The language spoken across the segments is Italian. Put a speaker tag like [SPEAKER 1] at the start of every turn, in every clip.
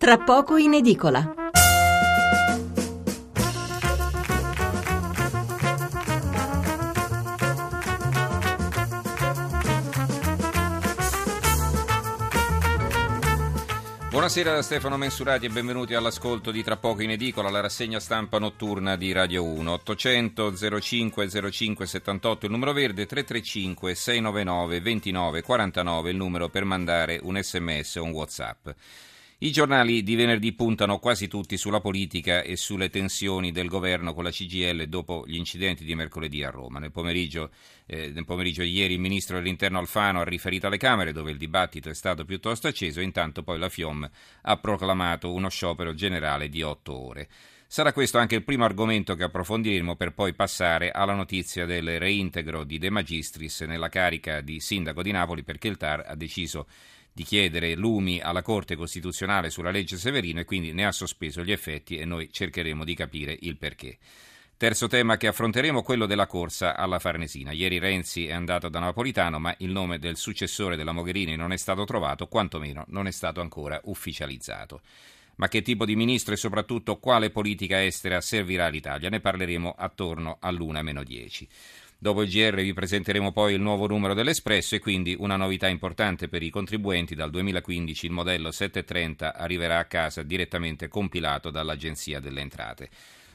[SPEAKER 1] tra poco in edicola.
[SPEAKER 2] Buonasera da Stefano Mensurati e benvenuti all'ascolto di Tra poco in edicola, la rassegna stampa notturna di Radio 1. 800 05 05 78 il numero verde, 335 699 29 49 il numero per mandare un sms o un whatsapp. I giornali di venerdì puntano quasi tutti sulla politica e sulle tensioni del governo con la CGL dopo gli incidenti di mercoledì a Roma. Nel pomeriggio, eh, nel pomeriggio di ieri il ministro dell'Interno Alfano ha riferito alle Camere dove il dibattito è stato piuttosto acceso e intanto poi la FIOM ha proclamato uno sciopero generale di otto ore. Sarà questo anche il primo argomento che approfondiremo per poi passare alla notizia del reintegro di De Magistris nella carica di sindaco di Napoli perché il TAR ha deciso di chiedere lumi alla Corte Costituzionale sulla legge Severino e quindi ne ha sospeso gli effetti e noi cercheremo di capire il perché. Terzo tema che affronteremo, quello della corsa alla Farnesina. Ieri Renzi è andato da Napolitano, ma il nome del successore della Mogherini non è stato trovato, quantomeno non è stato ancora ufficializzato. Ma che tipo di ministro e soprattutto quale politica estera servirà all'Italia? Ne parleremo attorno all'una meno 10. Dopo il GR vi presenteremo poi il nuovo numero dell'Espresso e quindi una novità importante per i contribuenti. Dal 2015 il modello 730 arriverà a casa direttamente compilato dall'Agenzia delle Entrate.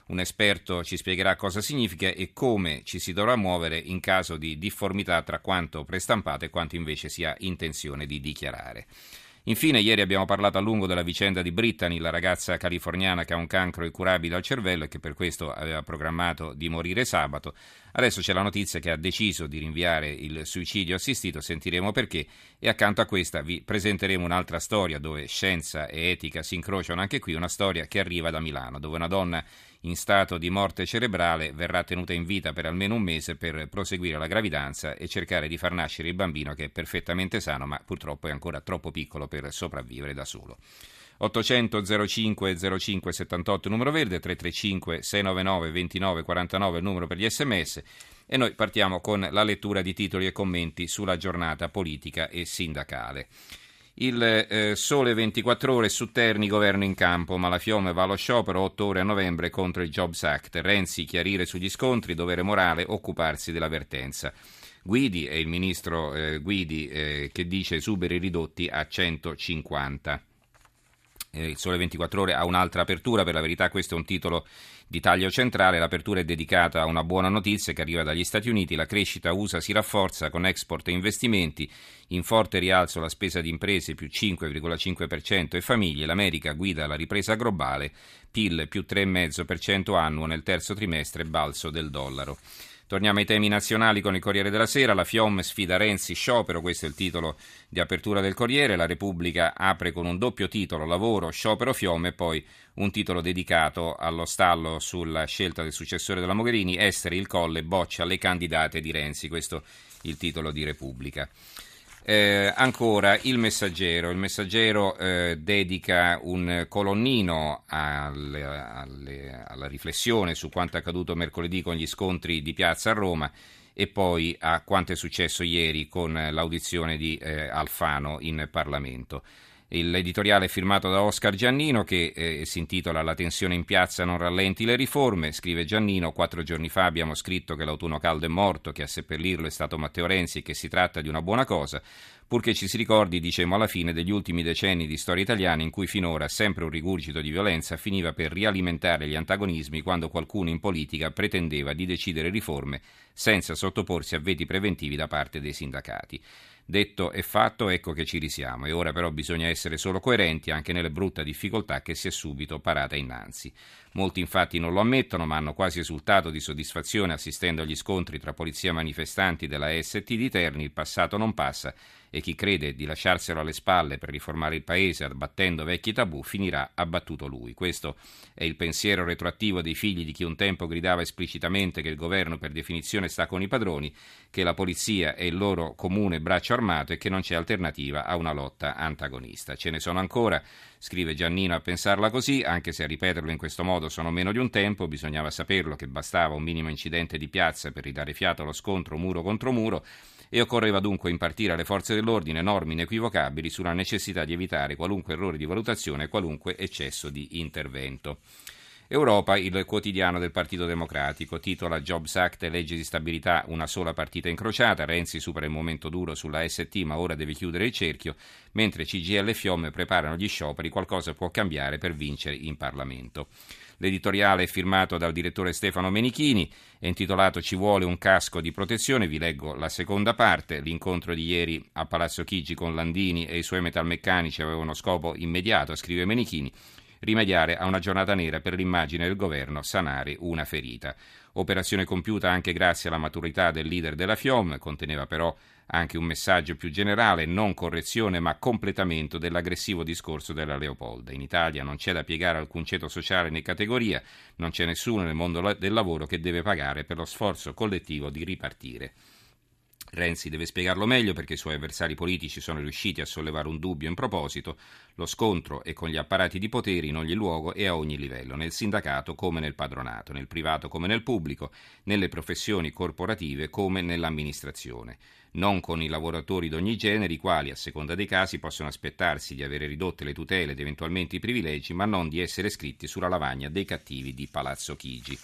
[SPEAKER 2] Un esperto ci spiegherà cosa significa e come ci si dovrà muovere in caso di difformità tra quanto prestampato e quanto invece si ha intenzione di dichiarare. Infine, ieri abbiamo parlato a lungo della vicenda di Brittany, la ragazza californiana che ha un cancro incurabile al cervello e che per questo aveva programmato di morire sabato. Adesso c'è la notizia che ha deciso di rinviare il suicidio assistito, sentiremo perché, e accanto a questa vi presenteremo un'altra storia dove scienza e etica si incrociano anche qui, una storia che arriva da Milano, dove una donna in stato di morte cerebrale verrà tenuta in vita per almeno un mese per proseguire la gravidanza e cercare di far nascere il bambino che è perfettamente sano ma purtroppo è ancora troppo piccolo per sopravvivere da solo. 800 05 05 78 numero verde, 335 699 29 49 il numero per gli sms e noi partiamo con la lettura di titoli e commenti sulla giornata politica e sindacale. Il eh, sole 24 ore su Terni, governo in campo, ma la Fiome va allo sciopero 8 ore a novembre contro il Jobs Act. Renzi chiarire sugli scontri, dovere morale, occuparsi dell'avvertenza. Guidi è il ministro eh, Guidi eh, che dice esuberi ridotti a 150. Eh, il Sole 24 Ore ha un'altra apertura, per la verità questo è un titolo di taglio centrale, l'apertura è dedicata a una buona notizia che arriva dagli Stati Uniti, la crescita USA si rafforza con export e investimenti, in forte rialzo la spesa di imprese più 5,5% e famiglie, l'America guida la ripresa globale, PIL più 3,5% annuo nel terzo trimestre, balzo del dollaro. Torniamo ai temi nazionali con il Corriere della Sera. La FIOM sfida Renzi, sciopero, questo è il titolo di apertura del Corriere. La Repubblica apre con un doppio titolo, lavoro, sciopero FIOM e poi un titolo dedicato allo stallo sulla scelta del successore della Mogherini, Essere il Colle boccia le candidate di Renzi. Questo è il titolo di Repubblica. Eh, ancora il messaggero, il messaggero eh, dedica un colonnino alle, alle, alla riflessione su quanto accaduto mercoledì con gli scontri di piazza a Roma e poi a quanto è successo ieri con l'audizione di eh, Alfano in Parlamento. L'editoriale è firmato da Oscar Giannino che eh, si intitola La tensione in piazza non rallenti le riforme. Scrive Giannino, quattro giorni fa abbiamo scritto che l'autunno caldo è morto, che a seppellirlo è stato Matteo Renzi e che si tratta di una buona cosa purché ci si ricordi, dicemmo alla fine, degli ultimi decenni di storia italiana in cui finora sempre un rigurgito di violenza finiva per rialimentare gli antagonismi quando qualcuno in politica pretendeva di decidere riforme senza sottoporsi a veti preventivi da parte dei sindacati. Detto e fatto, ecco che ci risiamo e ora però bisogna essere solo coerenti anche nelle brutte difficoltà che si è subito parata innanzi. Molti infatti non lo ammettono, ma hanno quasi esultato di soddisfazione assistendo agli scontri tra polizia e manifestanti della ST di Terni, il passato non passa e chi crede di lasciarselo alle spalle per riformare il paese abbattendo vecchi tabù finirà abbattuto lui. Questo è il pensiero retroattivo dei figli di chi un tempo gridava esplicitamente che il governo per definizione sta con i padroni, che la polizia è il loro comune braccio armato e che non c'è alternativa a una lotta antagonista. Ce ne sono ancora, scrive Giannino a pensarla così, anche se a ripeterlo in questo modo sono meno di un tempo, bisognava saperlo che bastava un minimo incidente di piazza per ridare fiato allo scontro muro contro muro e occorreva dunque impartire alle forze dell'ordine norme inequivocabili sulla necessità di evitare qualunque errore di valutazione e qualunque eccesso di intervento. Europa, il quotidiano del Partito Democratico, titola Jobs Act e legge di stabilità una sola partita incrociata, Renzi supera il momento duro sulla ST ma ora deve chiudere il cerchio, mentre CGL e Fiom preparano gli scioperi, qualcosa può cambiare per vincere in Parlamento. L'editoriale è firmato dal direttore Stefano Menichini, è intitolato Ci vuole un casco di protezione, vi leggo la seconda parte, l'incontro di ieri a Palazzo Chigi con Landini e i suoi metalmeccanici aveva uno scopo immediato, scrive Menichini, rimediare a una giornata nera per l'immagine del governo, sanare una ferita. Operazione compiuta anche grazie alla maturità del leader della FIOM, conteneva però anche un messaggio più generale, non correzione ma completamento dell'aggressivo discorso della Leopolda. In Italia non c'è da piegare alcun ceto sociale né categoria, non c'è nessuno nel mondo del lavoro che deve pagare per lo sforzo collettivo di ripartire. Renzi deve spiegarlo meglio perché i suoi avversari politici sono riusciti a sollevare un dubbio in proposito. Lo scontro è con gli apparati di potere in ogni luogo e a ogni livello, nel sindacato come nel padronato, nel privato come nel pubblico, nelle professioni corporative come nell'amministrazione. Non con i lavoratori d'ogni genere, i quali, a seconda dei casi, possono aspettarsi di avere ridotte le tutele ed eventualmente i privilegi, ma non di essere scritti sulla lavagna dei cattivi di Palazzo Chigi.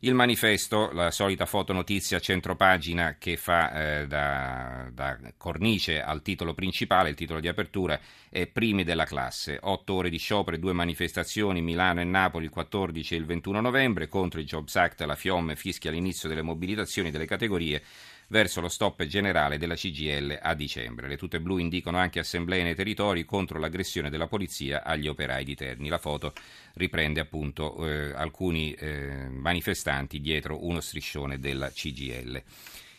[SPEAKER 2] Il manifesto, la solita fotonotizia centropagina che fa eh, da, da, cornice al titolo principale, il titolo di apertura è Primi della classe. Otto ore di sciopero e due manifestazioni, Milano e Napoli il 14 e il 21 novembre, contro il Jobs Act, la FIOM fischia l'inizio delle mobilitazioni delle categorie verso lo stop generale della CGL a dicembre. Le tute blu indicano anche assemblee nei territori contro l'aggressione della polizia agli operai di Terni. La foto riprende appunto eh, alcuni eh, manifestanti dietro uno striscione della CGL.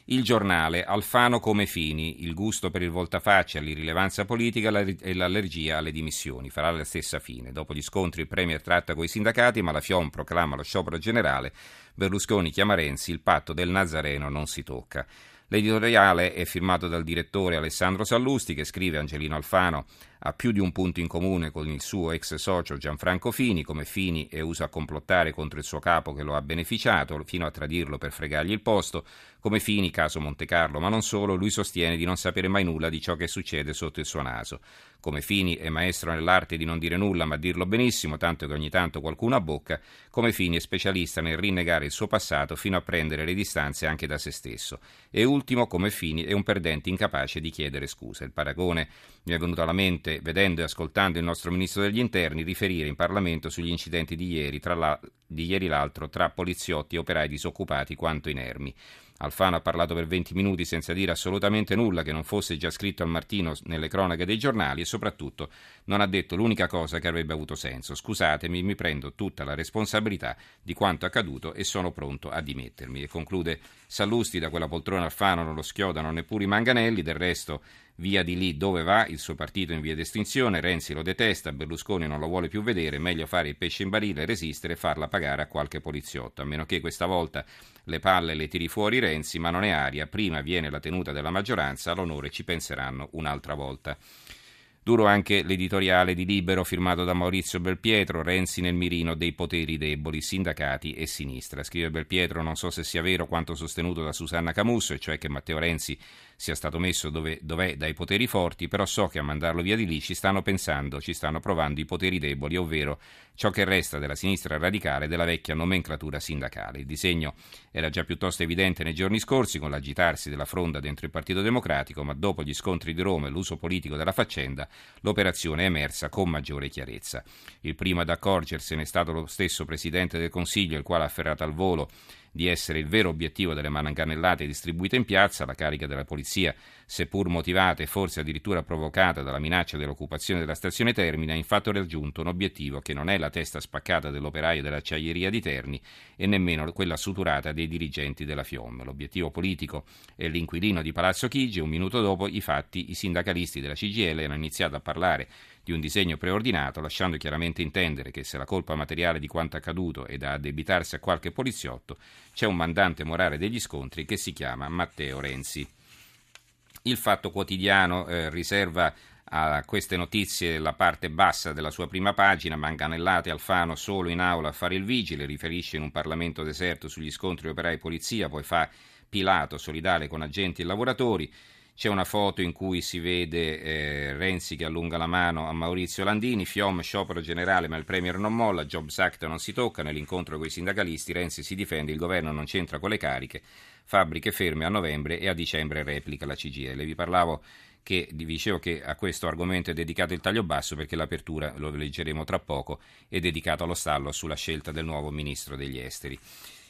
[SPEAKER 2] Il giornale Alfano come Fini, il gusto per il voltafaccia, l'irrilevanza politica e l'allergia alle dimissioni. Farà la stessa fine. Dopo gli scontri il Premier tratta coi sindacati, ma la FIOM proclama lo sciopero generale. Berlusconi chiama Renzi, il patto del Nazareno non si tocca. L'editoriale è firmato dal direttore Alessandro Sallusti che scrive Angelino Alfano ha più di un punto in comune con il suo ex socio Gianfranco Fini, come Fini è uso a complottare contro il suo capo che lo ha beneficiato, fino a tradirlo per fregargli il posto, come Fini, caso Monte Carlo, ma non solo, lui sostiene di non sapere mai nulla di ciò che succede sotto il suo naso. Come Fini è maestro nell'arte di non dire nulla ma dirlo benissimo, tanto che ogni tanto qualcuno abbocca, come Fini è specialista nel rinnegare il suo passato fino a prendere le distanze anche da se stesso. E ultimo, come Fini è un perdente incapace di chiedere scuse. Il paragone mi è venuto alla mente vedendo e ascoltando il nostro ministro degli interni riferire in Parlamento sugli incidenti di ieri, la, di ieri l'altro tra poliziotti e operai disoccupati quanto inermi. Alfano ha parlato per 20 minuti senza dire assolutamente nulla che non fosse già scritto al mattino nelle cronache dei giornali e soprattutto non ha detto l'unica cosa che avrebbe avuto senso. Scusatemi, mi prendo tutta la responsabilità di quanto accaduto e sono pronto a dimettermi. E conclude Sallusti da quella poltrona Alfano non lo schiodano neppure i manganelli, del resto via di lì dove va, il suo partito in via d'estinzione, Renzi lo detesta, Berlusconi non lo vuole più vedere, meglio fare il pesce in barile, resistere e farla pagare a qualche poliziotto, a meno che questa volta le palle le tiri fuori Renzi, ma non è aria, prima viene la tenuta della maggioranza, all'onore ci penseranno un'altra volta. Duro anche l'editoriale di Libero firmato da Maurizio Belpietro, Renzi nel mirino dei poteri deboli, sindacati e sinistra. Scrive Belpietro, non so se sia vero quanto sostenuto da Susanna Camusso, e cioè che Matteo Renzi sia stato messo dove, dov'è dai poteri forti, però so che a mandarlo via di lì ci stanno pensando, ci stanno provando i poteri deboli, ovvero ciò che resta della sinistra radicale della vecchia nomenclatura sindacale. Il disegno era già piuttosto evidente nei giorni scorsi con l'agitarsi della fronda dentro il Partito Democratico, ma dopo gli scontri di Roma e l'uso politico della faccenda, l'operazione è emersa con maggiore chiarezza. Il primo ad accorgersene è stato lo stesso Presidente del Consiglio, il quale ha afferrato al volo di essere il vero obiettivo delle manganellate distribuite in piazza, la carica della polizia, seppur motivata e forse addirittura provocata dalla minaccia dell'occupazione della stazione Termini, ha infatti raggiunto un obiettivo che non è la testa spaccata dell'operaio dell'acciaieria di Terni e nemmeno quella suturata dei dirigenti della FIOM. L'obiettivo politico è l'inquilino di Palazzo Chigi. Un minuto dopo i fatti, i sindacalisti della CGL hanno iniziato a parlare di un disegno preordinato, lasciando chiaramente intendere che se la colpa materiale di quanto accaduto è da addebitarsi a qualche poliziotto, c'è un mandante morale degli scontri che si chiama Matteo Renzi. Il Fatto Quotidiano eh, riserva a queste notizie la parte bassa della sua prima pagina, Manganellate Alfano solo in aula a fare il vigile, riferisce in un Parlamento deserto sugli scontri operai polizia, poi fa Pilato, solidale con agenti e lavoratori. C'è una foto in cui si vede eh, Renzi che allunga la mano a Maurizio Landini, Fiom sciopero generale ma il Premier non molla, Jobs Act non si tocca, nell'incontro con i sindacalisti Renzi si difende, il governo non c'entra con le cariche, fabbriche ferme a novembre e a dicembre replica la CGL. Vi parlavo che vi dicevo che a questo argomento è dedicato il taglio basso perché l'apertura, lo leggeremo tra poco, è dedicato allo stallo sulla scelta del nuovo ministro degli esteri.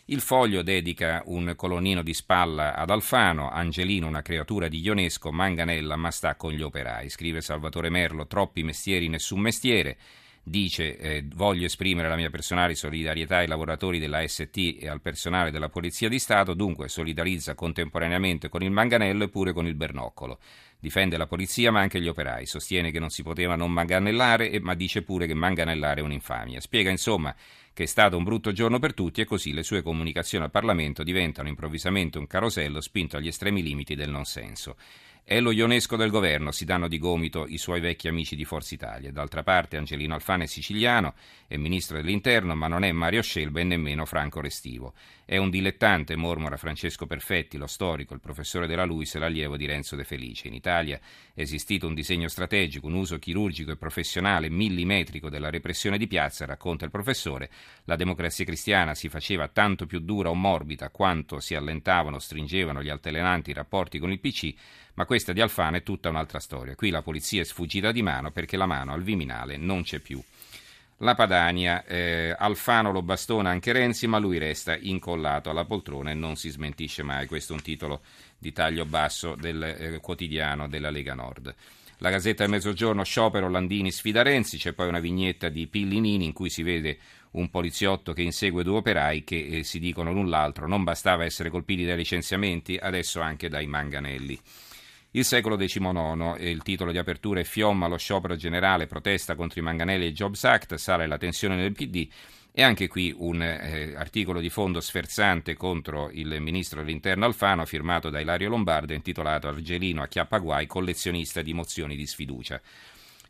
[SPEAKER 2] Il foglio dedica un colonnino di spalla ad Alfano, Angelino una creatura di Ionesco, Manganella ma sta con gli operai. Scrive Salvatore Merlo, troppi mestieri, nessun mestiere. Dice eh, voglio esprimere la mia personale solidarietà ai lavoratori della ST e al personale della Polizia di Stato, dunque solidarizza contemporaneamente con il manganello e pure con il bernoccolo. Difende la polizia ma anche gli operai, sostiene che non si poteva non manganellare, ma dice pure che manganellare è un'infamia. Spiega insomma che è stato un brutto giorno per tutti e così le sue comunicazioni al Parlamento diventano improvvisamente un carosello spinto agli estremi limiti del non senso. È lo ionesco del governo, si danno di gomito i suoi vecchi amici di Forza Italia. D'altra parte Angelino Alfano è siciliano, è ministro dell'interno, ma non è Mario Scelba e nemmeno Franco Restivo. È un dilettante, mormora Francesco Perfetti, lo storico, il professore della Luis e l'allievo di Renzo De Felice. In Italia è esistito un disegno strategico, un uso chirurgico e professionale millimetrico della repressione di piazza, racconta il professore. La democrazia cristiana si faceva tanto più dura o morbida quanto si allentavano, stringevano gli altalenanti rapporti con il PC, ma questa di Alfano è tutta un'altra storia. Qui la polizia è sfuggita di mano perché la mano al Viminale non c'è più. La Padania, eh, Alfano lo bastona anche Renzi, ma lui resta incollato alla poltrona e non si smentisce mai. Questo è un titolo di taglio basso del eh, quotidiano della Lega Nord. La Gazzetta del Mezzogiorno, sciopero, Landini sfida Renzi, c'è poi una vignetta di Pillinini in cui si vede un poliziotto che insegue due operai che eh, si dicono l'un l'altro, non bastava essere colpiti dai licenziamenti, adesso anche dai manganelli. Il secolo XIX, il titolo di apertura è Fiomma lo sciopero generale, protesta contro i manganelli e il Jobs Act, sale la tensione nel PD e anche qui un eh, articolo di fondo sferzante contro il ministro dell'interno Alfano firmato da Ilario Lombardo intitolato Argelino a Chiappaguai, collezionista di mozioni di sfiducia.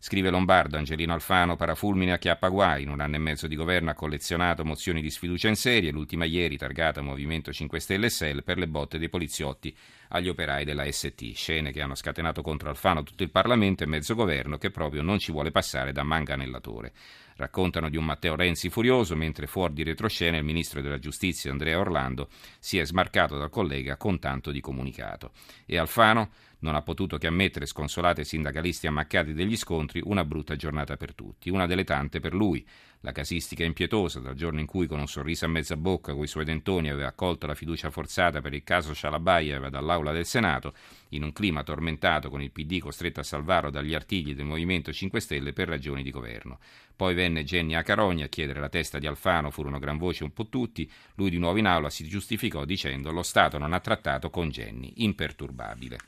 [SPEAKER 2] Scrive Lombardo, Angelino Alfano, parafulmine a Chiappaguai, in un anno e mezzo di governo ha collezionato mozioni di sfiducia in serie, l'ultima ieri targata Movimento 5 Stelle e SEL per le botte dei poliziotti agli operai della ST, scene che hanno scatenato contro Alfano tutto il Parlamento e mezzo governo che proprio non ci vuole passare da manganellatore. Raccontano di un Matteo Renzi furioso, mentre fuori di retroscena il ministro della giustizia Andrea Orlando si è smarcato dal collega con tanto di comunicato. E Alfano non ha potuto che ammettere, sconsolati e sindacalisti ammaccati degli scontri, una brutta giornata per tutti, una delle tante per lui. La casistica impietosa, dal giorno in cui con un sorriso a mezza bocca coi suoi dentoni aveva accolto la fiducia forzata per il caso Scialabaia dall'aula del Senato, in un clima tormentato con il PD costretto a salvarlo dagli artigli del Movimento 5 Stelle per ragioni di governo. Poi venne Jenny Acarogna a chiedere la testa di Alfano, furono gran voce un po' tutti, lui di nuovo in aula si giustificò dicendo lo Stato non ha trattato con Jenny, imperturbabile.